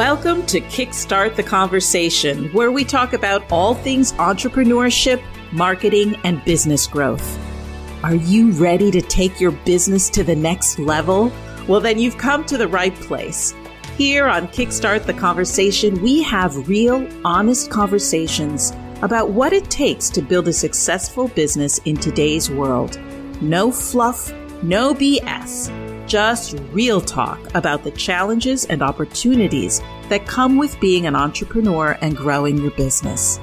Welcome to Kickstart the Conversation, where we talk about all things entrepreneurship, marketing, and business growth. Are you ready to take your business to the next level? Well, then you've come to the right place. Here on Kickstart the Conversation, we have real, honest conversations about what it takes to build a successful business in today's world. No fluff, no BS just real talk about the challenges and opportunities that come with being an entrepreneur and growing your business.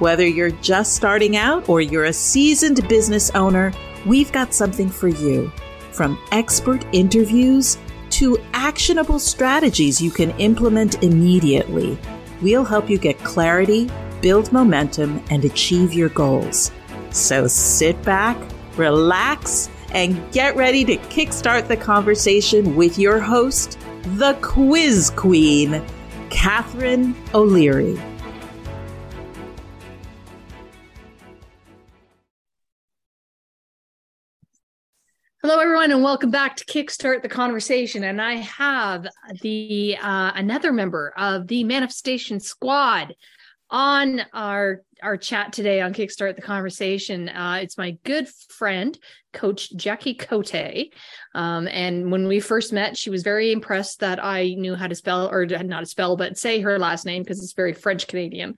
Whether you're just starting out or you're a seasoned business owner, we've got something for you. From expert interviews to actionable strategies you can implement immediately, we'll help you get clarity, build momentum, and achieve your goals. So sit back, relax, and get ready to kickstart the conversation with your host, the quiz queen, Catharine O'Leary. Hello, everyone, and welcome back to Kickstart the Conversation. And I have the uh, another member of the Manifestation Squad on our our chat today on Kickstart the Conversation. Uh, it's my good friend, Coach Jackie Cote. Um, and when we first met, she was very impressed that I knew how to spell, or not to spell, but say her last name because it's very French Canadian.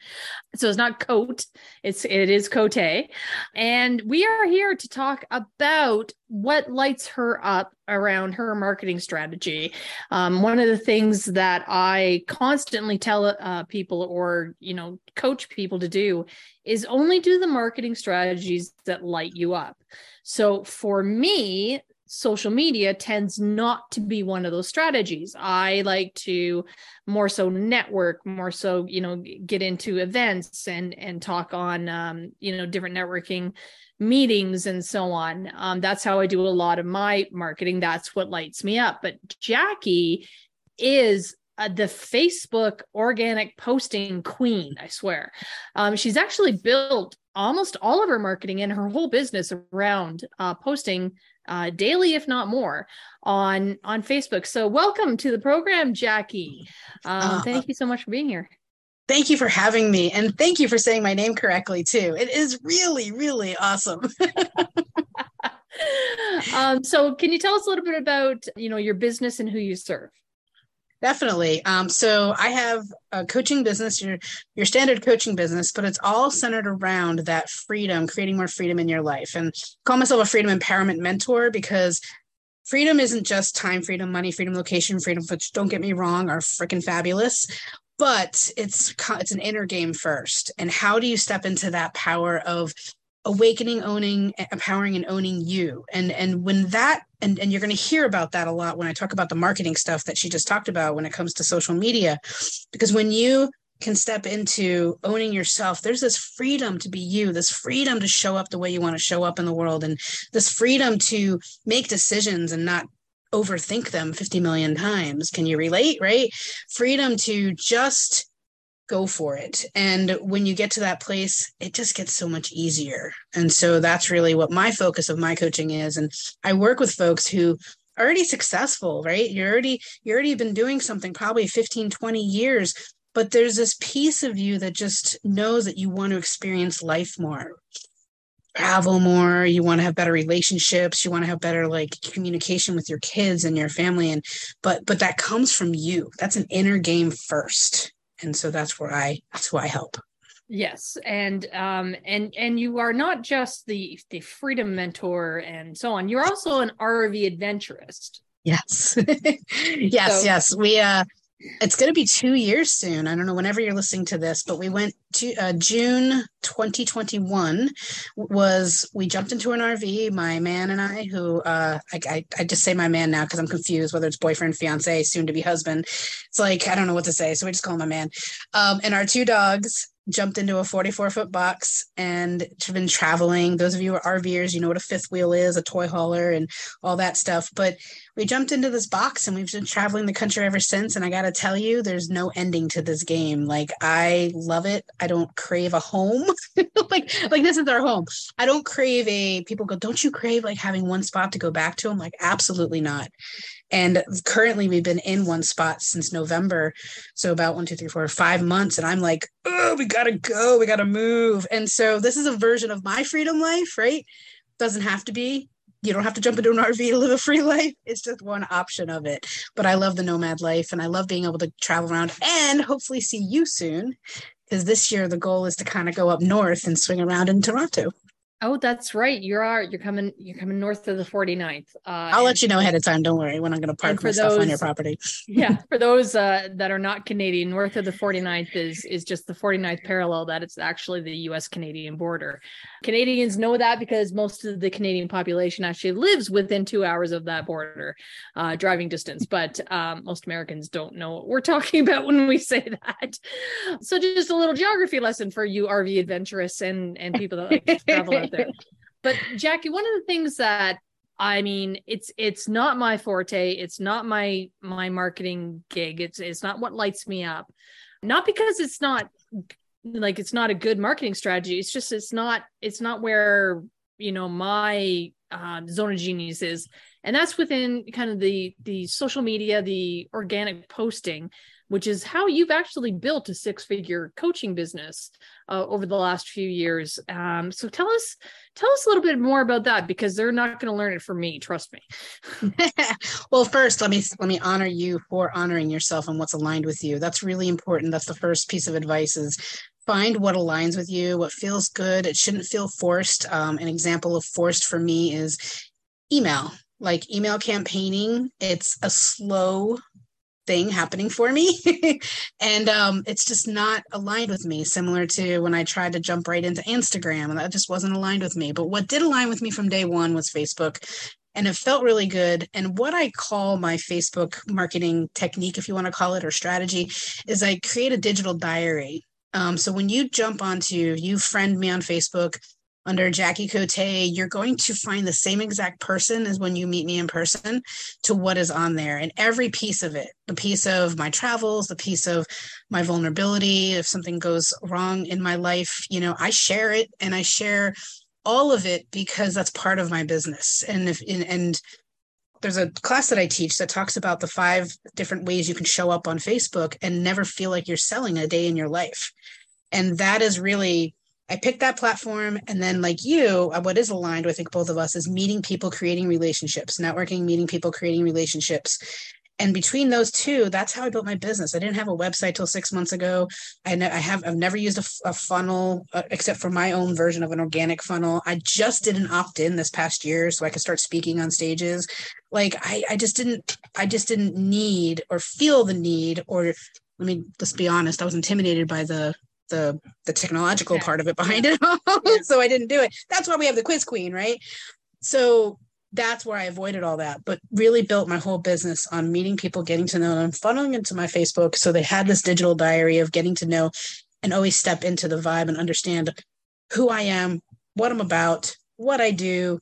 So it's not Cote, it's it is Cote. And we are here to talk about what lights her up around her marketing strategy. Um, one of the things that I constantly tell uh, people, or you know, coach people to do, is only do the marketing strategies that light you up. So for me, social media tends not to be one of those strategies. I like to more so network, more so, you know, get into events and and talk on um, you know, different networking meetings and so on. Um, that's how I do a lot of my marketing. That's what lights me up. But Jackie is uh, the Facebook organic posting queen, I swear. Um, she's actually built almost all of her marketing and her whole business around uh, posting uh, daily, if not more, on on Facebook. So, welcome to the program, Jackie. Um, uh, thank you so much for being here. Thank you for having me, and thank you for saying my name correctly too. It is really, really awesome. um, so, can you tell us a little bit about you know your business and who you serve? Definitely. Um, so I have a coaching business, your your standard coaching business, but it's all centered around that freedom, creating more freedom in your life. And I call myself a freedom empowerment mentor because freedom isn't just time freedom, money freedom, location freedom, which don't get me wrong, are freaking fabulous. But it's it's an inner game first. And how do you step into that power of awakening owning eh, empowering and owning you. And and when that and and you're going to hear about that a lot when i talk about the marketing stuff that she just talked about when it comes to social media. Because when you can step into owning yourself there's this freedom to be you this freedom to show up the way you want to show up in the world and this freedom to make decisions and not overthink them 50 million times. Can you relate right? Freedom to just go for it. And when you get to that place, it just gets so much easier. And so that's really what my focus of my coaching is. And I work with folks who are already successful, right? You're already you're already been doing something probably 15, 20 years, but there's this piece of you that just knows that you want to experience life more travel more you want to have better relationships you want to have better like communication with your kids and your family and but but that comes from you that's an inner game first and so that's where i that's who i help. Yes. And um and and you are not just the the freedom mentor and so on. You're also an rv adventurist. Yes. Yes so, yes. We uh it's going to be two years soon. I don't know whenever you're listening to this, but we went to uh, June 2021 was we jumped into an RV, my man and I, who uh, I, I, I just say my man now because I'm confused whether it's boyfriend, fiance, soon to be husband. It's like, I don't know what to say. So we just call him my man. Um, and our two dogs jumped into a 44 foot box and have been traveling. Those of you who are RVers, you know what a fifth wheel is, a toy hauler, and all that stuff. But we jumped into this box and we've been traveling the country ever since. And I got to tell you, there's no ending to this game. Like, I love it. I don't crave a home. like, like this is our home. I don't crave a, people go, don't you crave like having one spot to go back to? I'm like, absolutely not And currently, we've been in one spot since November. So, about one, two, three, four, five months. And I'm like, oh, we got to go. We got to move. And so, this is a version of my freedom life, right? Doesn't have to be. You don't have to jump into an RV to live a free life. It's just one option of it. But I love the nomad life and I love being able to travel around and hopefully see you soon. Because this year, the goal is to kind of go up north and swing around in Toronto. Oh, that's right. You are. You're coming. You're coming north of the 49th. Uh, I'll let you know ahead of time. Don't worry. When I'm going to park my stuff on your property. yeah, for those uh, that are not Canadian, north of the 49th is is just the 49th parallel. That it's actually the U.S. Canadian border. Canadians know that because most of the Canadian population actually lives within two hours of that border, uh, driving distance. But um, most Americans don't know what we're talking about when we say that. So just a little geography lesson for you RV adventurous and and people that like to travel there. But Jackie, one of the things that I mean, it's it's not my forte. It's not my my marketing gig. It's it's not what lights me up. Not because it's not like it's not a good marketing strategy. It's just it's not it's not where you know my uh, zone of genius is, and that's within kind of the the social media, the organic posting which is how you've actually built a six figure coaching business uh, over the last few years. Um, so tell us, tell us a little bit more about that because they're not going to learn it from me. Trust me. well, first, let me, let me honor you for honoring yourself and what's aligned with you. That's really important. That's the first piece of advice is find what aligns with you, what feels good. It shouldn't feel forced. Um, an example of forced for me is email like email campaigning it's a slow thing happening for me. And um, it's just not aligned with me similar to when i tried to jump right into instagram and that just wasn't aligned with me. But what did align with me from day one was facebook and it felt really good. And what i call my facebook marketing technique if you want to call it or strategy is i create a digital diary. Um, so when you jump onto you friend me on facebook under Jackie Cote, you're going to find the same exact person as when you meet me in person to what is on there. And every piece of it, the piece of my travels, the piece of my vulnerability, if something goes wrong in my life, you know, I share it and I share all of it because that's part of my business. And if, and there's a class that I teach that talks about the five different ways you can show up on Facebook and never feel like you're selling a day in your life. And that is really I picked that platform. And then, like you, uh, what is aligned, I think both of us, is meeting people, creating relationships, networking, meeting people, creating relationships. And between those two, that's how I built my business. I didn't have a website till six months ago. I, ne- I have I've never used a, a funnel uh, except for my own version of an organic funnel. I just did an opt in this past year so I could start speaking on stages. Like I, I just didn't I just didn't need or feel the need or let me let's be honest. I was intimidated by the the the technological yeah. part of it behind yeah. it yeah. so i didn't do it that's why we have the quiz queen right so that's where i avoided all that but really built my whole business on meeting people getting to know them funneling into my facebook so they had this digital diary of getting to know and always step into the vibe and understand who i am what i'm about what i do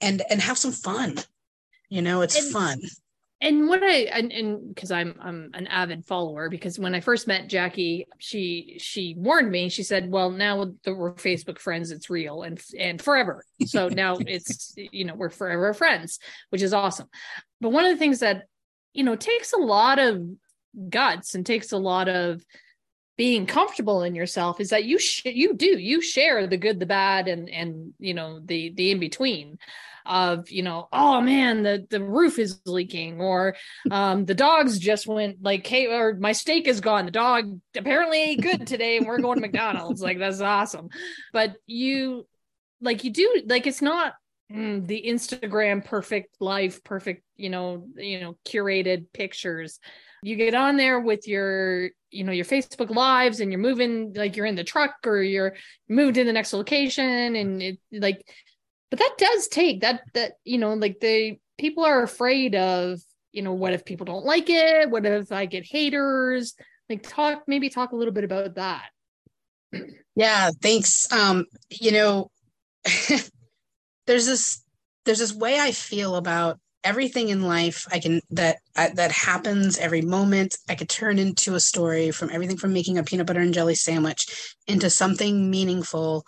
and and have some fun you know it's and, fun and what I and because I'm I'm an avid follower because when I first met Jackie, she she warned me. She said, "Well, now that we're Facebook friends, it's real and and forever." So now it's you know we're forever friends, which is awesome. But one of the things that you know takes a lot of guts and takes a lot of being comfortable in yourself is that you sh- you do you share the good, the bad, and and you know the the in between of you know oh man the the roof is leaking or um the dogs just went like hey or my steak is gone. The dog apparently ate good today and we're going to mcdonald's. Like that's awesome. But you like you do like it's not mm, the instagram perfect life perfect you know you know curated pictures. You get on there with your you know your facebook lives and you're moving like you're in the truck or you're moved to the next location and it like but that does take that that you know like the people are afraid of you know what if people don't like it? What if i get haters? Like talk maybe talk a little bit about that. Yeah thanks. Um you know there's this there's this way i feel about everything in life i can that uh, that happens every moment. I could turn into a story from everything from making a peanut butter and jelly sandwich into something meaningful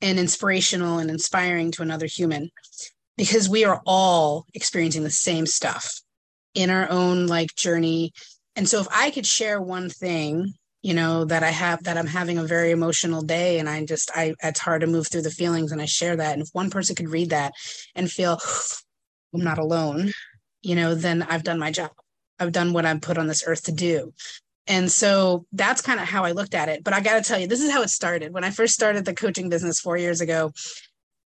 and inspirational and inspiring to another human because we are all experiencing the same stuff in our own like journey. And so if I could share one thing, you know, that I have that I'm having a very emotional day and I just I it's hard to move through the feelings and I share that. And if one person could read that and feel I'm not alone, you know, then I've done my job. I've done what I'm put on this earth to do. And so that's kind of how I looked at it. But I got to tell you, this is how it started. When I first started the coaching business four years ago,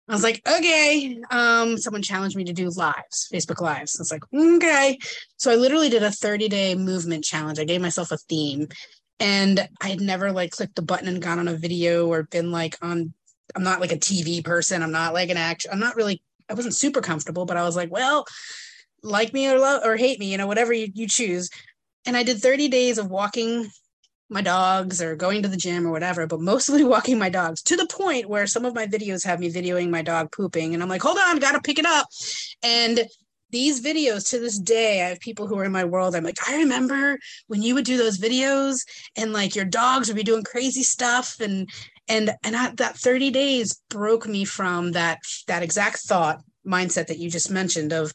I was like, okay. Um, someone challenged me to do lives, Facebook lives. I was like, okay. So I literally did a 30 day movement challenge. I gave myself a theme and I had never like clicked the button and gone on a video or been like on, I'm not like a TV person. I'm not like an action. I'm not really, I wasn't super comfortable, but I was like, well, like me or love or hate me, you know, whatever you, you choose. And I did 30 days of walking my dogs or going to the gym or whatever, but mostly walking my dogs to the point where some of my videos have me videoing my dog pooping. And I'm like, hold on, gotta pick it up. And these videos to this day, I have people who are in my world. I'm like, I remember when you would do those videos and like your dogs would be doing crazy stuff. And and and I, that 30 days broke me from that that exact thought mindset that you just mentioned of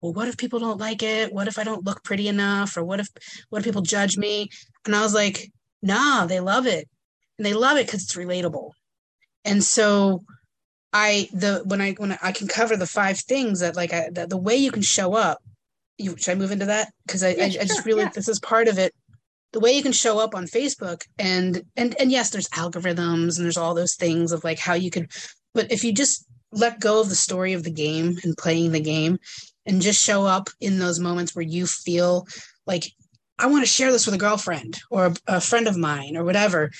well what if people don't like it? What if i don't look pretty enough? Or what if what if people judge me? And i was like nah they love it. And they love it because it's relatable. And so i the when i when I, can cover the five things that like I, the, the way you can show up you should i move into that? Because I, yeah, I, I, just really yeah. this is part of it. The way you can show up on facebook and and and yes there's algorithms and there's all those things of like how you could but if you just let go of the story of the game and playing the game and just show up in those moments where you feel like I want to share this with a girlfriend or a, friend of mine or whatever.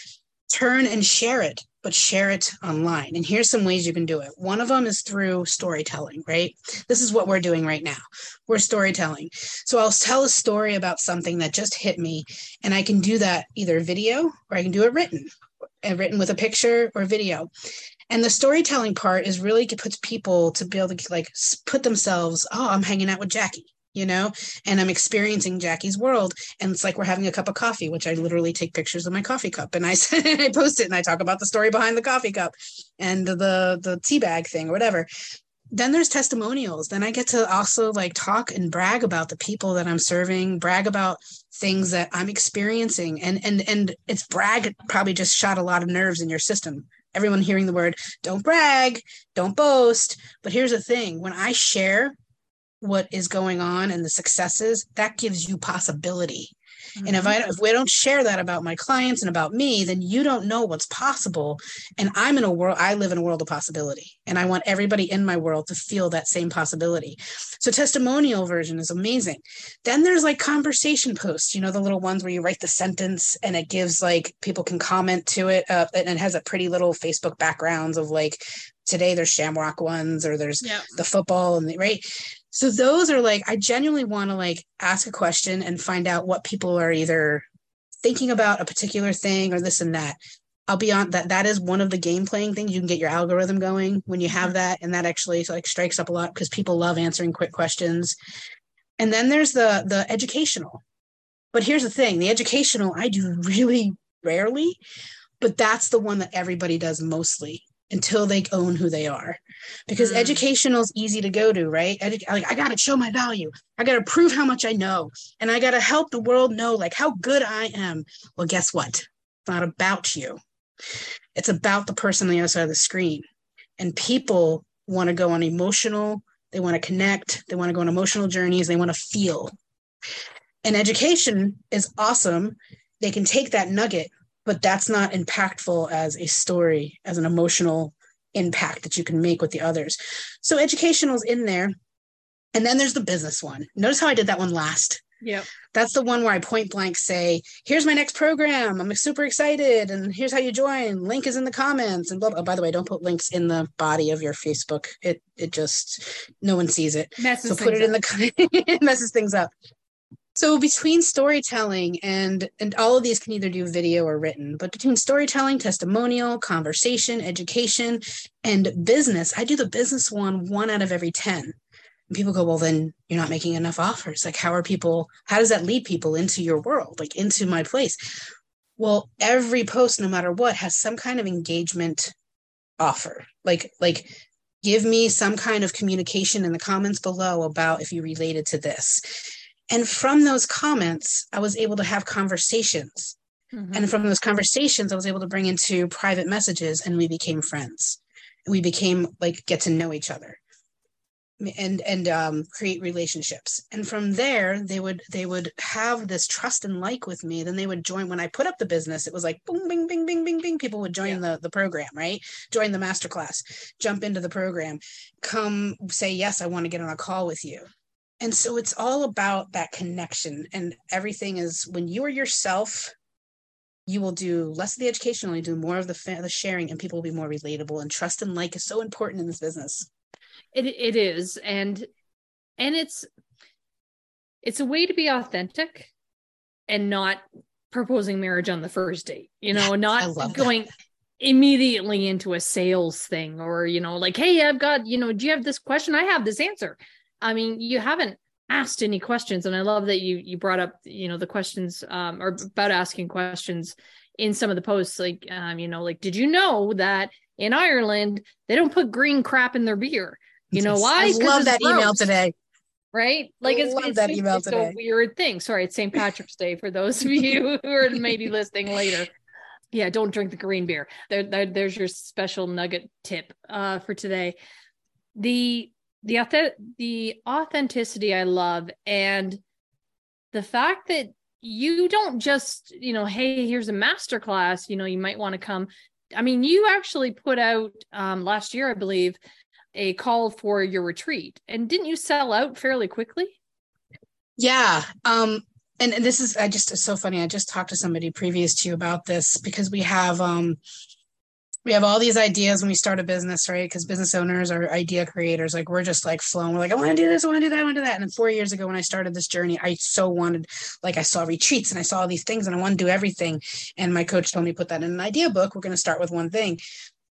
Turn and share it, but share it online. And here's some ways you can do it. One of them is through storytelling, right? This is what we're doing right now. We're storytelling. So I'll tell a story about something that just hit me, and I can do that either video or I can do it written, written with a picture or video and the storytelling part is really puts people to be able to like put themselves oh i'm hanging out with jackie you know? And i'm experiencing jackie's world and it's like we're having a cup of coffee which i literally take pictures of my coffee cup and i i post it and i talk about the story behind the coffee cup and the the tea bag thing or whatever. Then there's testimonials. Then i get to also like talk and brag about the people that i'm serving brag about things that i'm experiencing and and and it's brag probably just shot a lot of nerves in your system everyone hearing the word don't brag don't boast. But here's the thing when i share what is going on and the successes that gives you possibility Mm-hmm. And if I if we don't share that about my clients and about me, then you don't know what's possible. And I'm in a world, I live in a world of possibility. And I want everybody in my world to feel that same possibility. So testimonial version is amazing. Then there's like conversation posts, you know, the little ones where you write the sentence and it gives like people can comment to it. Uh, and it has a pretty little Facebook backgrounds of like today there's shamrock ones or there's yep. the football and the right so those are like i genuinely want to like ask a question and find out what people are either thinking about a particular thing or this and that. I'll be on that that is one of the game playing things. You can get your algorithm going when you have mm-hmm. that and that actually like strikes up a lot because people love answering quick questions. And then there's the the educational. But here's the thing the educational i do really rarely but that's the one that everybody does mostly until they own who they are. Because mm. educational is easy to go to right? Edu- like i gotta show my value. I gotta prove how much i know. And i gotta help the world know like how good i am. Well guess what? It's not about you. It's about the person on the other side of the screen. And people want to go on emotional they want to connect they want to go on emotional journeys they want to feel. And education is awesome. They can take that nugget but that's not impactful as a story, as an emotional impact that you can make with the others. So educational is in there. And then there's the business one. Notice how I did that one last. Yeah. That's the one where I point blank say, here's my next program. I'm super excited. And here's how you join. Link is in the comments. And blah, blah. Oh, by the way, don't put links in the body of your Facebook. It it just no one sees it. Messes so put it up. in the it messes things up. So between storytelling and and all of these can either do video or written, but between storytelling, testimonial, conversation, education, and business, I do the business one one out of every 10. And people go, well, then you're not making enough offers. Like, how are people, how does that lead people into your world, like into my place? Well, every post, no matter what, has some kind of engagement offer. Like, like give me some kind of communication in the comments below about if you related to this And from those comments, I was able to have conversations. Mm-hmm. And from those conversations, I was able to bring into private messages and we became friends. We became like get to know each other and and um, create relationships and from there they would they would have this trust and like with me then they would join when i put up the business it was like boom bing bing bing bing bing people would join yeah. the the program right join the masterclass jump into the program come say yes i want to get on a call with you and so it's all about that connection and everything is when you are yourself you will do less of the education only do more of the, fa- the sharing and people will be more relatable and trust and like is so important in this business it it is, and and it's it's a way to be authentic and not proposing marriage on the first date. You know, yeah, not going that. immediately into a sales thing or you know, like, hey, I've got you know, do you have this question? I have this answer. I mean, you haven't asked any questions and i love that you you brought up you know the questions um or about asking questions in some of the posts like um you know like did you know that in ireland they don't put green crap in their beer you know why? I love that gross, email today. Right? Like it's, it's, that email it's today. a weird thing. Sorry, it's St. Patrick's Day for those of you who are maybe listening later. Yeah, don't drink the green beer. There, there there's your special nugget tip uh, for today. The the the authenticity I love and the fact that you don't just you know hey here's a master class you know you might want to come. I mean you actually put out um, last year i believe a call for your retreat. And didn't you sell out fairly quickly? Yeah um and, and this is i just so funny i just talked to somebody previous to you about this because we have um we have all these ideas when we start a business right? Because business owners are idea creators. Like we're just like flowing. We're like i want to do this i want to do that i want to do that. And then four years ago when i started this journey i so wanted like i saw retreats and i saw all these things and i want to do everything. And my coach told me put that in an idea book. We're going to start with one thing.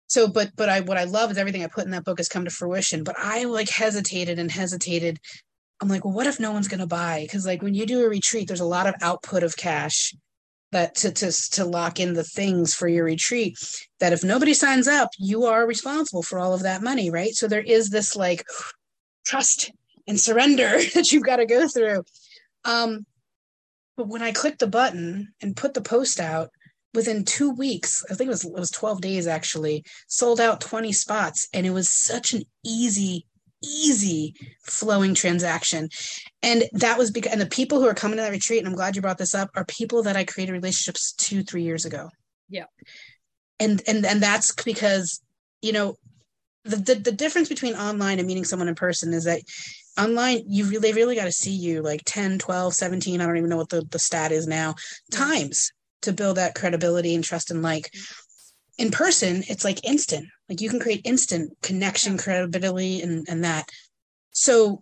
So but but i what i love is everything i put in that book has come to fruition. But i like hesitated and hesitated. I'm like well what if no one's going to buy? Because like when you do a retreat there's a lot of output of cash that to, to to lock in the things for your retreat that if nobody signs up you are responsible for all of that money right so there is this like trust and surrender that you've got to go through um but when i clicked the button and put the post out within two weeks, I think it was it was 12 days actually, sold out 20 spots. And it was such an easy, easy flowing transaction. And that was because and the people who are coming to that retreat, and I'm glad you brought this up, are people that I created relationships two, three years ago. Yeah. And and and that's because, you know, the, the, the difference between online and meeting someone in person is that online you really really got to see you like 10 12 17 i don't even know what the, the stat is now times to build that credibility and trust and like mm-hmm. In person it's like instant. Like you can create instant connection credibility and and that. So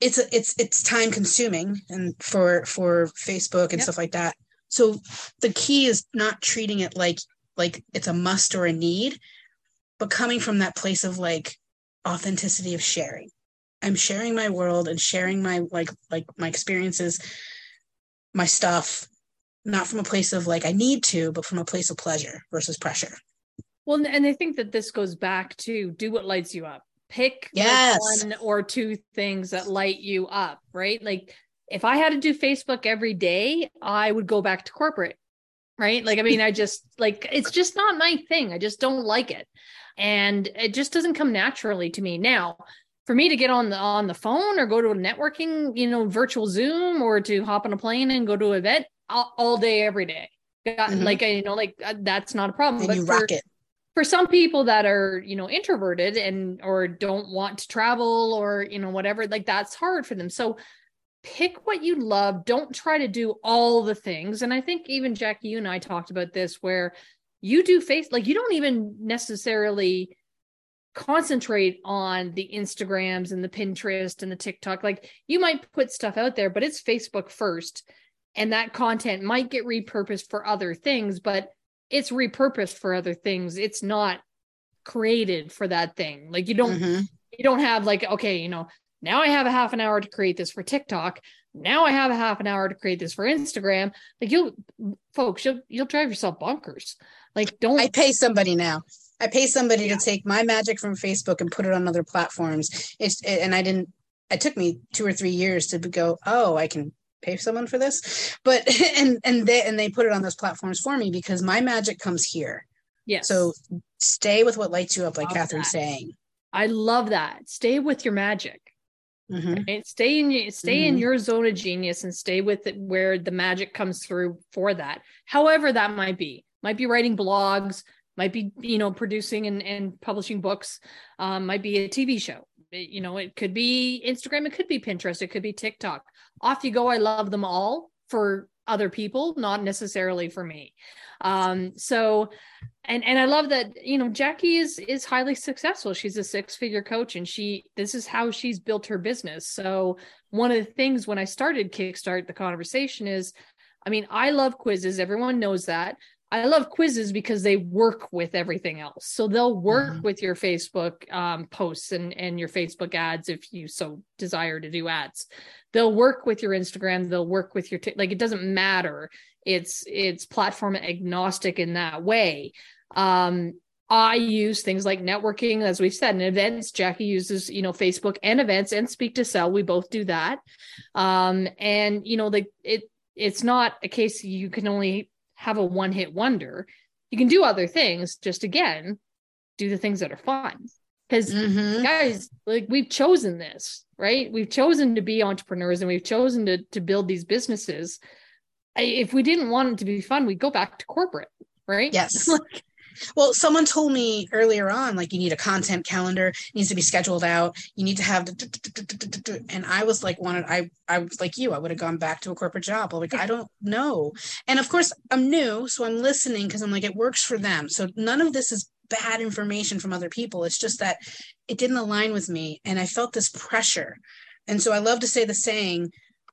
it's it's it's time consuming and for for facebook and yep. stuff like that. So the key is not treating it like like it's a must or a need but coming from that place of like authenticity of sharing. I'm sharing my world and sharing my like like my experiences my stuff not from a place of like I need to, but from a place of pleasure versus pressure. Well, and I think that this goes back to do what lights you up. Pick yes. one or two things that light you up, right? Like if I had to do Facebook every day, I would go back to corporate, right? Like, I mean, I just like it's just not my thing. I just don't like it. And it just doesn't come naturally to me. Now, for me to get on the on the phone or go to a networking, you know, virtual Zoom or to hop on a plane and go to an event, all, all day, every day. Mm-hmm. Like, you know, like uh, that's not a problem. And but you for, rock it. For some people that are, you know, introverted and or don't want to travel or, you know, whatever, like that's hard for them. So pick what you love. Don't try to do all the things. And I think even Jackie, you and I talked about this where you do face like you don't even necessarily concentrate on the Instagrams and the Pinterest and the TikTok. Like you might put stuff out there, but it's Facebook first and that content might get repurposed for other things but it's repurposed for other things. It's not created for that thing. Like you don't mm-hmm. you don't have like okay you know now i have a half an hour to create this for tiktok. Now i have a half an hour to create this for instagram. Like you'll folks you'll you'll drive yourself bonkers. Like don't i pay somebody now. I pay somebody yeah. to take my magic from facebook and put it on other platforms. It's and i didn't it took me two or three years to go, oh, I can pay someone for this. But and and they and they put it on those platforms for me because my magic comes here. yeah So stay with what lights you up, like Catharine's saying. I love that. Stay with your magic. Mhm. Right? Stay in your stay in Mhm. your zone of genius and stay with it where the magic comes through for that. However, that might be. Might be writing blogs, might be, you know, producing and, and publishing books, um, might be a TV show. You know, it could be Instagram, it could be Pinterest, it could be TikTok. Off you go. I love them all for other people, not necessarily for me. Um, so and and I love that you know Jackie is is highly successful. She's a six figure coach, and she this is how she's built her business. So one of the things when I started Kickstart the conversation is, I mean, I love quizzes. Everyone knows that. I love quizzes because they work with everything else. So they'll work Mhm. with your Facebook um, posts and and your Facebook ads if you so desire to do ads. They'll work with your Instagram. They'll work with your Tik- like. It doesn't matter. It's it's platform agnostic in that way. Um, I use things like networking, as we've said, and events. Jackie uses, you know, Facebook and events and Speak to Sell. We both do that. Um, and you know, the it it's not a case you can only have a one hit wonder. You can do other things. Just again, do the things that are fun. Because Mhm. guys, like we've chosen this, right? We've chosen to be entrepreneurs and we've chosen to to build these businesses. If we didn't want it to be fun, we'd go back to corporate, right? Yes. Well, someone told me earlier on, like you need a content calendar, needs to be scheduled out. You need to have, the, and I was like, wanted, I, I was like you, I would have gone back to a corporate job. I'm like, I don't know. And of course, I'm new, so I'm listening because I'm like, it works for them. So none of this is bad information from other people. It's just that it didn't align with me, and I felt this pressure. And so I love to say the saying,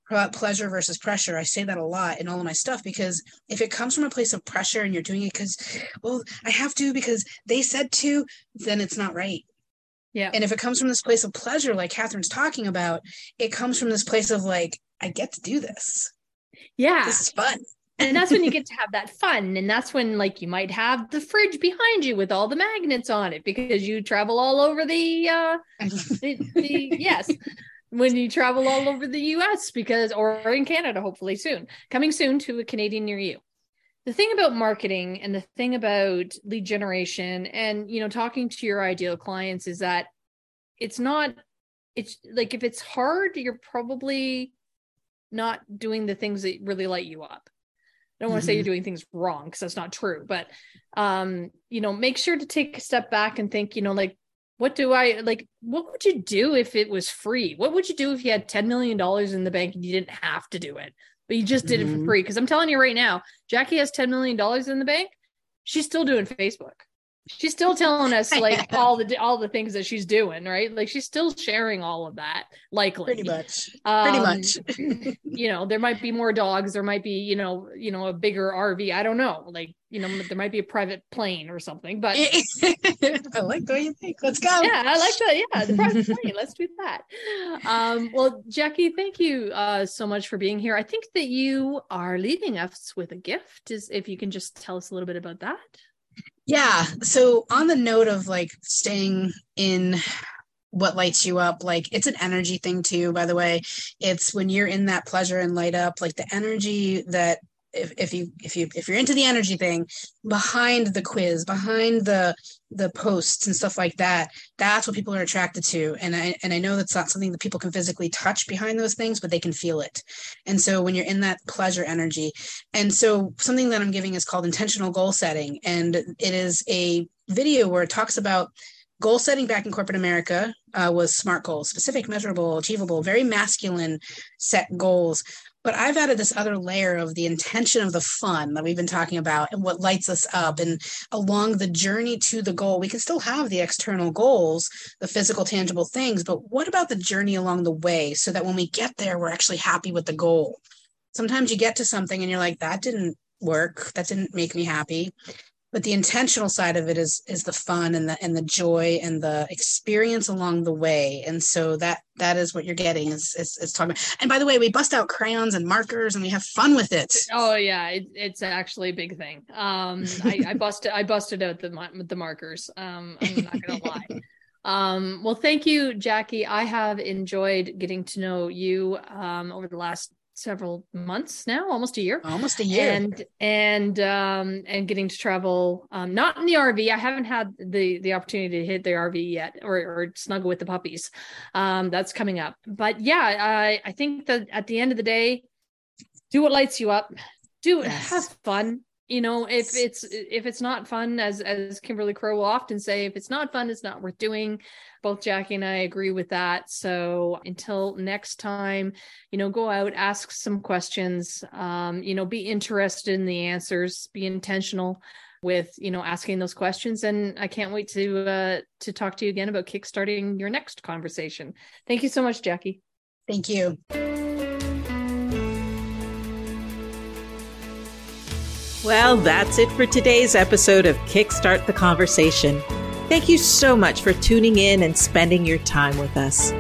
about pleasure versus pressure. I say that a lot in all of my stuff because if it comes from a place of pressure and you're doing it because, well, I have to because they said to, then it's not right. Yeah. And if it comes from this place of pleasure, like Catharine's talking about, it comes from this place of like, I get to do this. yeah. This is fun. and that's when you get to have that fun and that's when like you might have the fridge behind you with all the magnets on it because you travel all over the uh the, the yes when you travel all over the US because or in Canada hopefully soon coming soon to a Canadian near you. The thing about marketing and the thing about lead generation and you know talking to your ideal clients is that it's not it's like if it's hard you're probably not doing the things that really light you up. I don't want to say you're doing things wrong because that's not true, but um, you know, make sure to take a step back and think, you know, like what do I like what would you do if it was free? What would you do if you had 10 million dollars in the bank and you didn't have to do it, but you just did it for Mhm. free? Because I'm telling you right now, Jackie has 10 million dollars in the bank. She's still doing Facebook. She's still telling us like all the all the things that she's doing, right? Like she's still sharing all of that, likely. Pretty much. Pretty Um, much. you know there might be more dogs there might be you know you know a bigger rv i don't know like you know there might be a private plane or something but I like the way you think. Let's go. Yeah, I like that yeah the private plane let's do that um well jackie thank you uh so much for being here i think that you are leaving us with a gift is if you can just tell us a little bit about that Yeah. So on the note of like staying in what lights you up, like it's an energy thing too, by the way. It's when you're in that pleasure and light up, like the energy that if, if you if you if you're into the energy thing behind the quiz behind the the posts and stuff like that that's what people are attracted to and i and i know that's not something that people can physically touch behind those things but they can feel it and so when you're in that pleasure energy and so something that I'm giving is called intentional goal setting. And it is a video where it talks about goal setting back in corporate America uh, was SMART goals, specific, measurable, achievable, very masculine set goals. But I've added this other layer of the intention of the fun that we've been talking about and what lights us up. And along the journey to the goal, we can still have the external goals, the physical, tangible things. But what about the journey along the way so that when we get there, we're actually happy with the goal? sometimes you get to something and you're like that didn't work that didn't make me happy but the intentional side of it is is the fun and the and the joy and the experience along the way. And so that that is what you're getting is is, is talking about. and by the way we bust out crayons and markers and we have fun with it. Oh yeah. It, it's actually a big thing. Um i, I busted i busted out the the markers. Um i'm not gonna lie. Um, well, thank you, Jackie. I have enjoyed getting to know you um, over the last several months now, almost a year. Almost a year. And and um and getting to travel um not in the RV. I haven't had the the opportunity to hit the RV yet or or snuggle with the puppies. Um that's coming up. But yeah, I I think that at the end of the day, do what lights you up. Do it, yes. have fun you know if it's if it's not fun as as kimberly crow will often say if it's not fun it's not worth doing both jackie and i agree with that. So until next time you know go out ask some questions um you know be interested in the answers be intentional with you know asking those questions. And i can't wait to uh to talk to you again about kickstarting your next conversation. Thank you so much jackie. Thank you. Well, that's it for today's episode of Kickstart the Conversation. Thank you so much for tuning in and spending your time with us.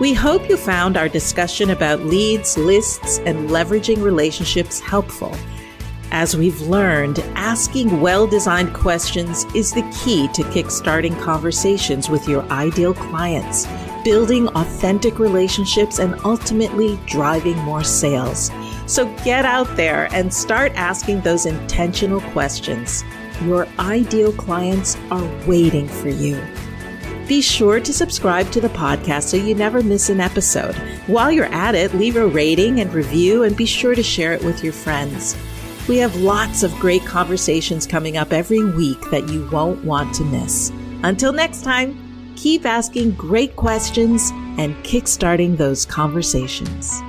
We hope you found our discussion about leads, lists, and leveraging relationships helpful. As we've learned, asking well designed questions is the key to kickstarting conversations with your ideal clients, building authentic relationships, and ultimately driving more sales. So get out there and start asking those intentional questions. Your ideal clients are waiting for you. Be sure to subscribe to the podcast so you never miss an episode. While you're at it, leave a rating and review and be sure to share it with your friends. We have lots of great conversations coming up every week that you won't want to miss. Until next time, keep asking great questions and kickstarting those conversations.